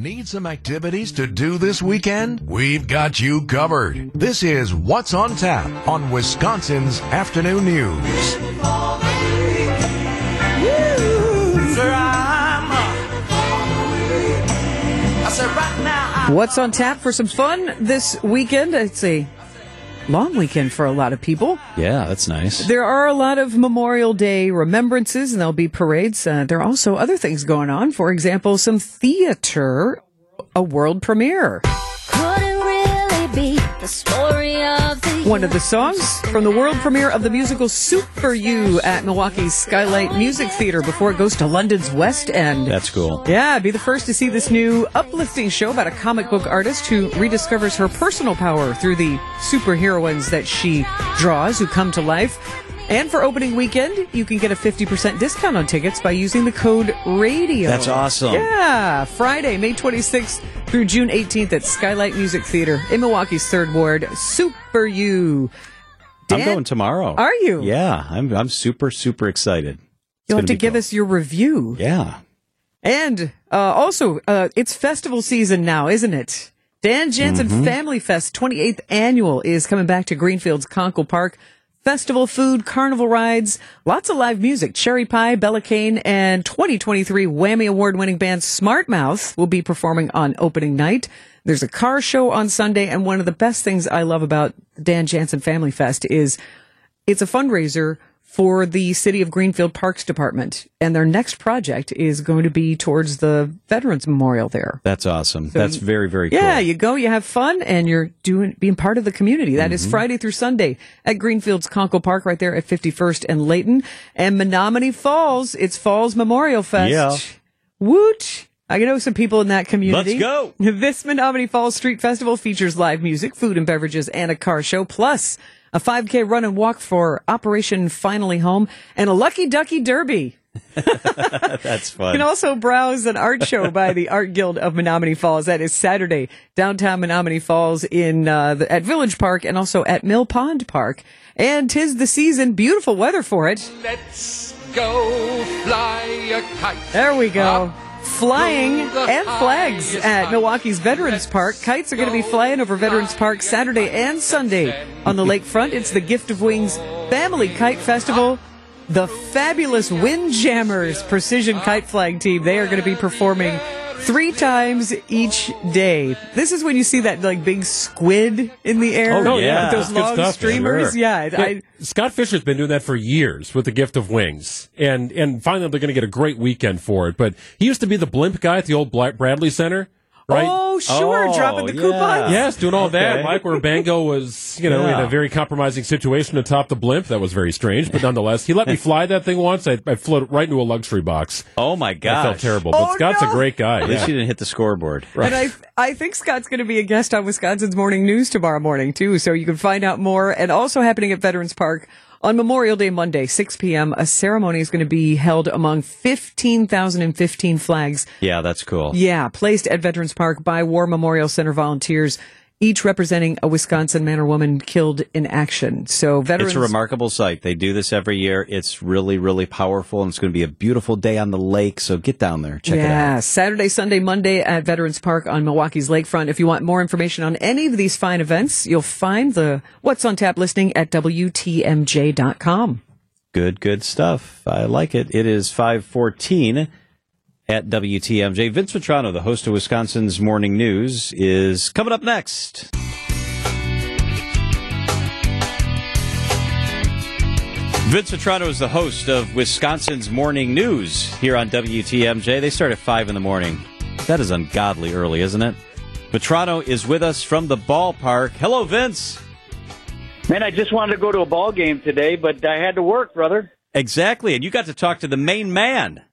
Need some activities to do this weekend? We've got you covered. This is What's on Tap on Wisconsin's Afternoon News. What's on tap for some fun this weekend? It's a long weekend for a lot of people. Yeah, that's nice. There are a lot of Memorial Day remembrances, and there'll be parades. Uh, there are also other things going on. For example, some theater, a world premiere. Couldn't really be the story of the One of the songs from the world premiere of the musical Super You at Milwaukee's Skylight Music Theater before it goes to London's West End. That's cool. Yeah, be the first to see this new uplifting show about a comic book artist who rediscovers her personal power through the superheroines that she draws who come to life. And for opening weekend, you can get a 50% discount on tickets by using the code RADIO. That's awesome. Yeah, Friday, May 26th through June 18th at Skylight Music Theater in Milwaukee's Third Ward. Super You. I'm going tomorrow. Are you? Yeah, I'm. I'm super super excited. You'll have gonna give cool. us your review. Yeah. And uh, also, uh, it's festival season now, isn't it? Dan Jansen Mm-hmm. Family Fest 28th annual is coming back to Greenfield's Konkel Park. Festival food, carnival rides, lots of live music. Cherry Pie, Bella Kane, and 2023 WAMI Award winning band Smart Mouth will be performing on opening night. There's a car show on Sunday, and one of the best things I love about Dan Jansen Family Fest is it's a fundraiser for the City of Greenfield Parks Department. And their next project is going to be towards the Veterans Memorial there. That's awesome. That's very very cool. Yeah, you go, you have fun, and you're doing being part of the community. That is Mm-hmm. Friday through Sunday at Greenfield's Konkel Park, right there at 51st and Layton, and Menomonee Falls. It's Falls Memorial Fest. Yeah. Woot! I know some people in that community. Let's go. This Menomonee Falls Street Festival features live music, food and beverages, and a car show, plus a 5K run and walk for Operation Finally Home, and a Lucky Ducky Derby. That's fun. You can also browse an art show by the Art Guild of Menomonee Falls. That is Saturday, downtown Menomonee Falls in uh, the, at Village Park and also at Mill Pond Park. And tis the season, beautiful weather for it. Let's go fly a kite. There we go. Flying and flags at Milwaukee's Veterans Park. Kites are going to be flying over Veterans Park Saturday and Sunday. On the lakefront, it's the Gift of Wings Family Kite Festival. The fabulous Windjammers Precision Kite Flying Team. They are going to be performing three times each day. This is when you see that like big squid in the air. Oh, oh yeah. With those long stuff, streamers. sure. Yeah. Yeah, I, Scott Fisher's been doing that for years with the gift of wings, and and finally they're going to get a great weekend for it. But he used to be the blimp guy at the old Bradley Center, right? Oh, sure. Oh, Dropping the yeah. coupons. Yes, doing all that. Okay. where Bango was, you know, in a very compromising situation atop the blimp. That was very strange, but nonetheless, he let me fly that thing once. I, I floated right into a luxury box. oh my I gosh. felt terrible, but Oh, Scott's no. a great guy. At least yeah. you didn't hit the scoreboard. And I, I think Scott's going to be a guest on Wisconsin's Morning News tomorrow morning, too. So you can find out more. And also happening at Veterans Park on Memorial Day Monday, 6 p.m., a ceremony is going to be held among 15,015 flags. Yeah, that's cool. Yeah, placed at Veterans Park by War Memorial Center volunteers, each representing a Wisconsin man or woman killed in action. So veterans. It's a remarkable sight. They do this every year. It's really, really powerful, and it's going to be a beautiful day on the lake. So get down there, check it out. yeah. Saturday, Sunday, Monday at Veterans Park on Milwaukee's lakefront. If you want more information on any of these fine events, you'll find the What's on Tap listing at WTMJ.com. Good, good stuff. I like it. It is five fourteen at WTMJ. Vince Vitrano, the host of Wisconsin's Morning News, is coming up next. Vince Vitrano is the host of Wisconsin's Morning News here on WTMJ. They start at 5 in the morning. That is ungodly early, isn't it? Vitrano is with us from the ballpark. Hello, Vince. Man, I just wanted to go to a ball game today, but I had to work, brother. Exactly. And you got to talk to the main man.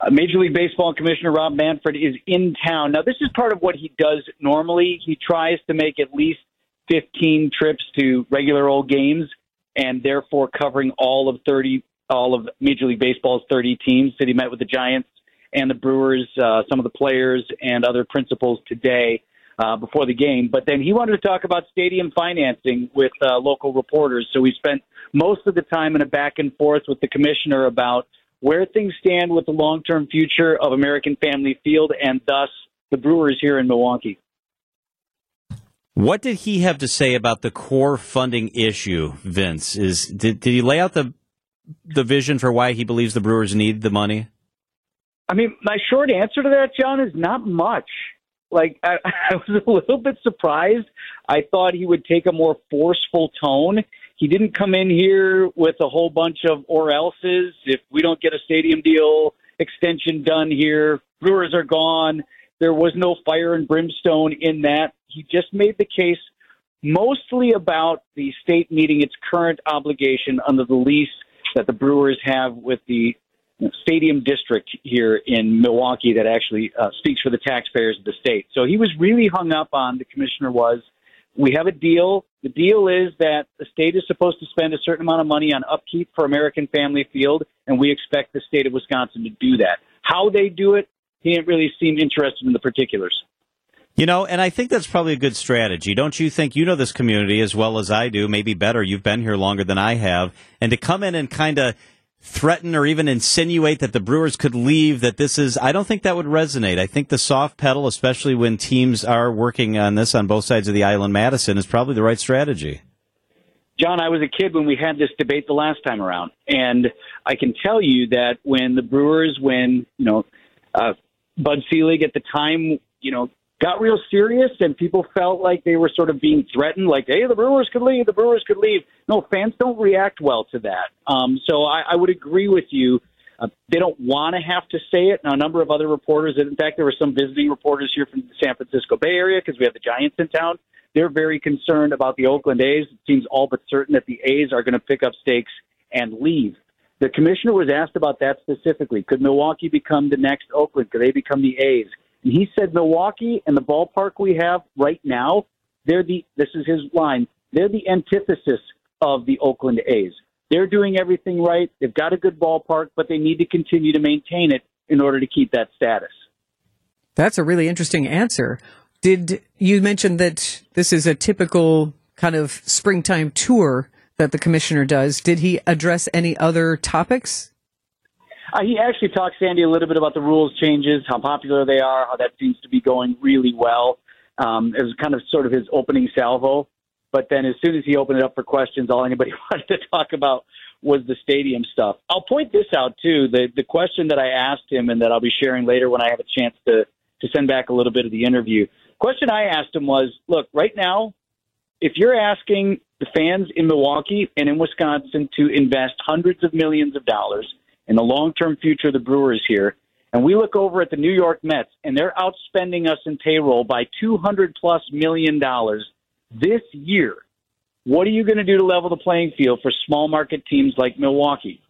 Uh, Major League Baseball Commissioner Rob Manfred is in town. Now, this is part of what he does normally. He tries to make at least 15 trips to regular old games and therefore covering all of 30, all of Major League Baseball's 30 teams. That he met with the Giants and the Brewers, uh, some of the players and other principals today uh, before the game. But then he wanted to talk about stadium financing with uh, local reporters. So we spent most of the time in a back and forth with the commissioner about where things stand with the long term future of American Family Field and thus the Brewers here in Milwaukee. What did he have to say about the core funding issue, Vince? Is did, did he lay out the the vision for why he believes the Brewers need the money? I mean, my short answer to that, John, is not much. Like, I, I was a little bit surprised. I thought he would take a more forceful tone. He didn't come in here with a whole bunch of or else's. If we don't get a stadium deal extension done here, Brewers are gone. There was no fire and brimstone in that. He just made the case mostly about the state meeting its current obligation under the lease that the Brewers have with the stadium district here in Milwaukee that actually uh, speaks for the taxpayers of the state. So he was really hung up on the commissioner was we have a deal. The deal is that the state is supposed to spend a certain amount of money on upkeep for American Family Field, and we expect the state of Wisconsin to do that. How they do it, he didn't really seem interested in the particulars. You know, and I think that's probably a good strategy. Don't you think you know this community as well as I do, maybe better. You've been here longer than I have. And to come in and kind of threaten or even insinuate that the Brewers could leave, that this is, I don't think that would resonate. I think the soft pedal, especially when teams are working on this on both sides of the island, Madison, is probably the right strategy. John, I was a kid when we had this debate the last time around, and I can tell you that when the Brewers, when you know, uh, Bud Selig at the time, you know, got real serious and people felt like they were sort of being threatened, like, hey, the Brewers could leave, the Brewers could leave. No, fans don't react well to that. Um, so I, I would agree with you. Uh, they don't want to have to say it. Now, a number of other reporters, in fact, there were some visiting reporters here from the San Francisco Bay Area because we have the Giants in town. They're very concerned about the Oakland A's. It seems all but certain that the A's are going to pick up stakes and leave. The commissioner was asked about that specifically. Could Milwaukee become the next Oakland? Could they become the A's? He said Milwaukee and the ballpark we have right now, they're the this is his line, they're the antithesis of the Oakland A's. They're doing everything right. They've got a good ballpark, but they need to continue to maintain it in order to keep that status. That's a really interesting answer. Did you mention that this is a typical kind of springtime tour that the commissioner does? Did he address any other topics? Uh, he actually talked Sandy a little bit about the rules changes, how popular they are, how that seems to be going really well. Um, it was kind of sort of his opening salvo. But then as soon as he opened it up for questions, all anybody wanted to talk about was the stadium stuff. I'll point this out too. The the question that I asked him and that I'll be sharing later when I have a chance to to send back a little bit of the interview. Question I asked him was, look, right now, if you're asking the fans in Milwaukee and in Wisconsin to invest hundreds of millions of dollars in the long term future of the Brewers here. And we look over at the New York Mets, and they're outspending us in payroll by 200 plus million dollars this year. What are you going to do to level the playing field for small market teams like Milwaukee?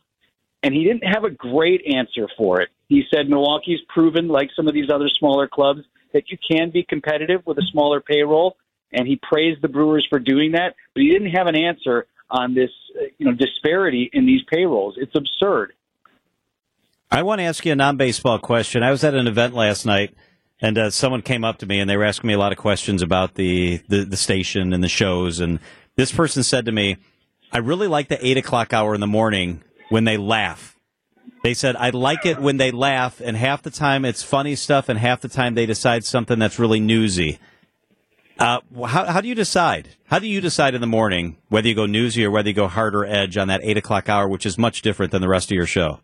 And he didn't have a great answer for it. He said Milwaukee's proven, like some of these other smaller clubs, that you can be competitive with a smaller payroll. And he praised the Brewers for doing that, but he didn't have an answer on this, you know, disparity in these payrolls. It's absurd. I want to ask you a non baseball question. I was at an event last night, and uh, someone came up to me and they were asking me a lot of questions about the, the, the station and the shows. And this person said to me, I really like the eight o'clock hour in the morning when they laugh. They said, I like it when they laugh, and half the time it's funny stuff, and half the time they decide something that's really newsy. Uh, how, how do you decide? How do you decide in the morning whether you go newsy or whether you go harder edge on that eight o'clock hour, which is much different than the rest of your show?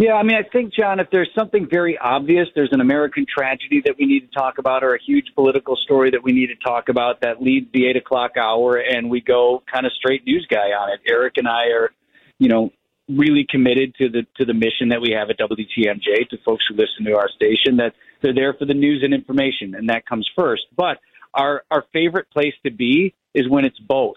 Yeah, I mean, I think, John, if there's something very obvious, there's an American tragedy that we need to talk about, or a huge political story that we need to talk about that leads the eight o'clock hour, and we go kind of straight news guy on it. Eric and I are, you know, really committed to the to the mission that we have at WTMJ to folks who listen to our station that they're there for the news and information, and that comes first. But our our favorite place to be is when it's both.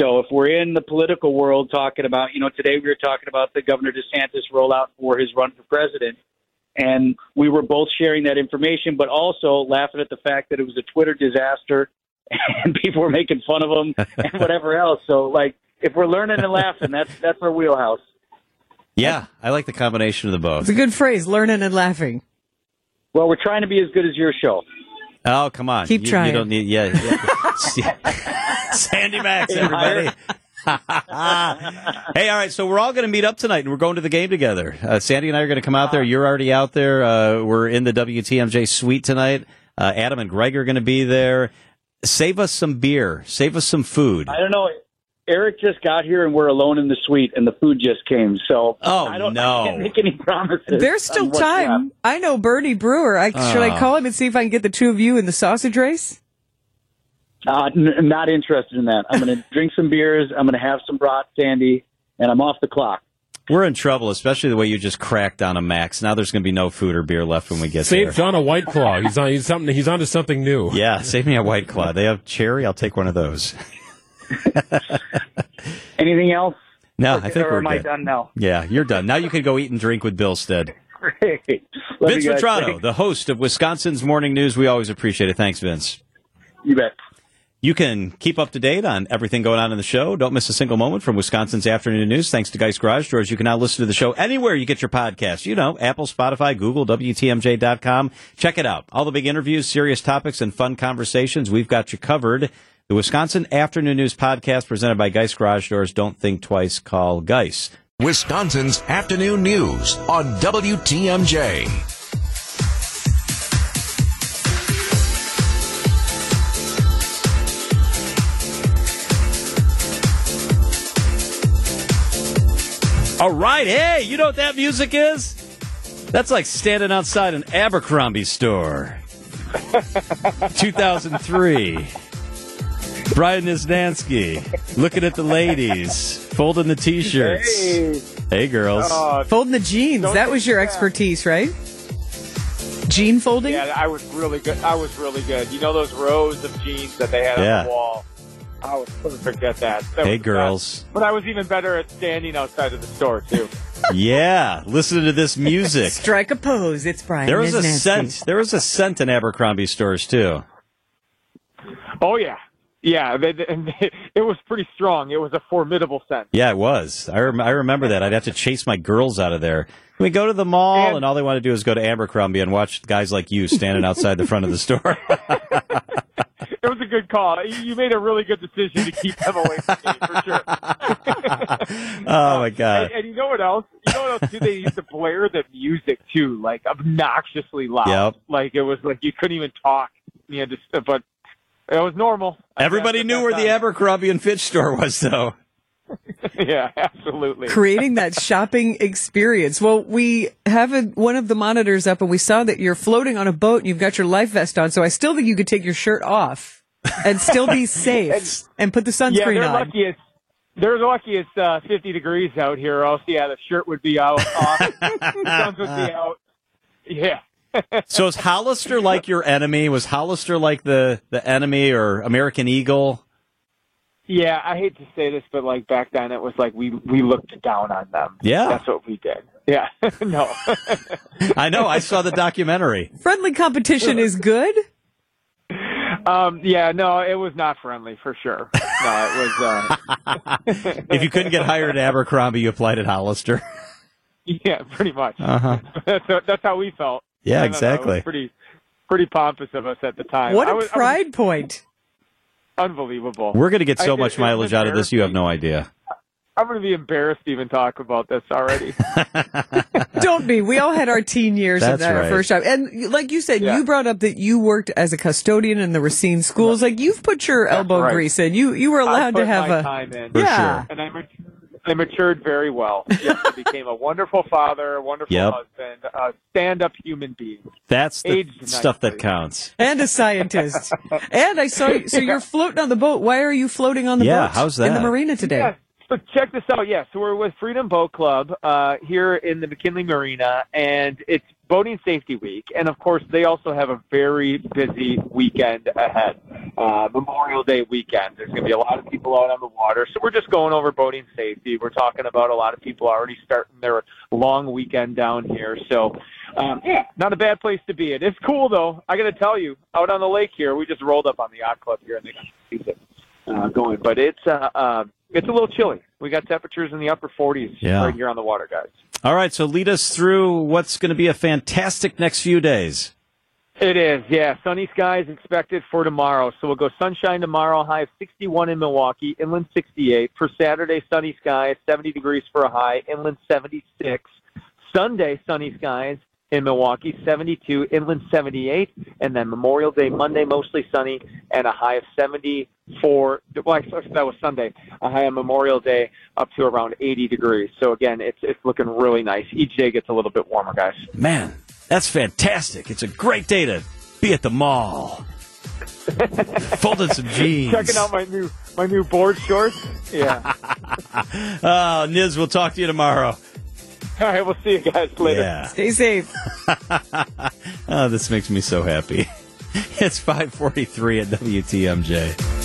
So if we're in the political world talking about, you know, today we were talking about the Governor DeSantis rollout for his run for president, and we were both sharing that information, but also laughing at the fact that it was a Twitter disaster and people were making fun of him and whatever else. So like, if we're learning and laughing, that's that's our wheelhouse. Yeah, I like the combination of the both. It's a good phrase, learning and laughing. Well, we're trying to be as good as your show. Oh, come on. Keep you, trying. You don't need, yeah. yeah. Sandy Maxx, everybody. hey, all right. So we're all going to meet up tonight, and we're going to the game together. Uh, Sandy and I are going to come out there. You're already out there. Uh, we're in the WTMJ suite tonight. Uh, Adam and Greg are going to be there. Save us some beer. Save us some food. I don't know. Eric just got here and we're alone in the suite, and the food just came. So Oh, I don't. no. I can't make any promises. There's still time. I know Bernie Brewer. I, should I Oh. call him and see if I can get the two of you in the sausage race? Uh, n- not interested in that. I'm going to drink some beers. I'm going to have some brat sandy, and I'm off the clock. We're in trouble, especially the way you just cracked on a max. Now there's going to be no food or beer left when we get Save there. Save John a White Claw. He's on. He's something. He's onto something new. Yeah, save me a white claw. They have cherry. I'll take one of those. Anything else? No, I think or we're am I done now? Yeah, you're done. Now you can go eat and drink with Bill Stead. Great. Love Vince you. Vitrano, the host of Wisconsin's Morning News. We always appreciate it. Thanks, Vince. You bet. You can keep up to date on everything going on in the show. Don't miss a single moment from Wisconsin's afternoon news. Thanks to Geist Garage Doors. You can now listen to the show anywhere you get your podcast. You know, Apple, Spotify, Google, WTMJ.com. Check it out. All the big interviews, serious topics, and fun conversations. We've got you covered. The Wisconsin Afternoon News podcast presented by Geist Garage Doors. Don't think twice. Call Geist. Wisconsin's afternoon news on WTMJ. All right. Hey, you know what that music is? That's like standing outside an Abercrombie store. 2003. Brian Niznansky looking at the ladies, folding the t-shirts. Hey, Hey, girls. uh, Folding the jeans. Don't That was your think- expertise, right? Jean folding? yeah, I was really good. I was really good. You know those rows of jeans that they had Yeah. on the wall? I was perfect at that. That hey, girls. best. But I was even better at standing outside of the store too. Yeah, listen to this music. Strike a pose. It's Brian. There was a Niznansky. scent. There was a scent in Abercrombie stores too. oh yeah, yeah. They, they, they- it was pretty strong. It was a formidable scent. Yeah, it was. I, rem- I remember that. I'd have to chase my girls out of there. We go to the mall, And- and all they want to do is go to Abercrombie and watch guys like you standing outside the front of the store. It was a good call. You you made a really good decision to keep them away from me for sure. oh my um, god! And, and you know what else? You know what else? Too? They used to blare the music too, like obnoxiously loud. Yep. Like it was like you couldn't even talk. You had to, but it was normal. Everybody knew that where the. Abercrombie and Fitch store was, though. yeah, absolutely. creating that shopping experience. Well, we have a, one of the monitors up and we saw that you're floating on a boat and you've got your life vest on. So I still think you could take your shirt off and still be safe and put the sunscreen Yeah, sunscreen they're on. lucky it's they're lucky it's uh, 50 degrees out here. Else, yeah, the shirt would be out. Off. the sun would be out. Yeah. So is Hollister like your enemy? Was Hollister like the, the enemy or American Eagle? Yeah, I hate to say this, but like back then, it was like we we looked down on them. Yeah. that's what we did. Yeah, no, I know. I saw the documentary. Friendly competition is good. Um, yeah, no, it was not friendly for sure. No, it was. Uh, If you couldn't get hired at Abercrombie, you applied at Hollister. yeah, pretty much. Uh huh. That's that's how we felt. Yeah, I it was exactly. pretty pretty pompous of us at the time. What I a was, I was pride point. unbelievable. We're going to get so it- much mileage out of this, you have no idea. I'm going to be embarrassed to even talk about this already. Don't be. We all had our teen years That's at our right. first job. And like you said, Yeah. you brought up that you worked as a custodian in the Racine schools. Like you've put your elbow right. grease in. You you were allowed to have my a time in. For yeah. sure. and I, mat- I matured very well. Yes, I became a wonderful father, a wonderful Yep. husband, a stand-up human being. That's the Aged stuff that counts. and a scientist. and I saw you. So you're floating on the boat. Why are you floating on the Yeah, boat how's in the marina today? Yeah. So check this out. Yeah, so we're with Freedom Boat Club uh, here in the McKinley Marina, and it's Boating Safety Week. And of course, they also have a very busy weekend ahead. Uh, Memorial Day weekend. There's going to be a lot of people out on the water. So we're just going over boating safety. We're talking about a lot of people already starting their long weekend down here. So, um, yeah, not a bad place to be. It is cool, though. I got to tell you, out on the lake here, we just rolled up on the yacht club here in the uh, going, but it's uh, uh, it's a little chilly. We got temperatures in the upper 40s Yeah. right here on the water, guys. All right, so lead us through what's going to be a fantastic next few days. It is, yeah. Sunny skies expected for tomorrow. So we'll go sunshine tomorrow, high of 61 in Milwaukee, inland 68. For Saturday, sunny skies, 70 degrees for a high, inland 76. Sunday, sunny skies in Milwaukee, 72, inland 78. And then Memorial Day, Monday, mostly sunny, and a high of 74. Well, that was Sunday. A high on Memorial Day up to around 80 degrees. So again, it's, it's looking really nice. Each day gets a little bit warmer, guys. Man, that's fantastic. It's a great day to be at the mall. Folding some jeans. Checking out my new my new board shorts. Yeah. Oh, Niz, we'll talk to you tomorrow. All right, we'll see you guys later. Yeah. Stay safe. Oh, this makes me so happy. It's 543 at WTMJ.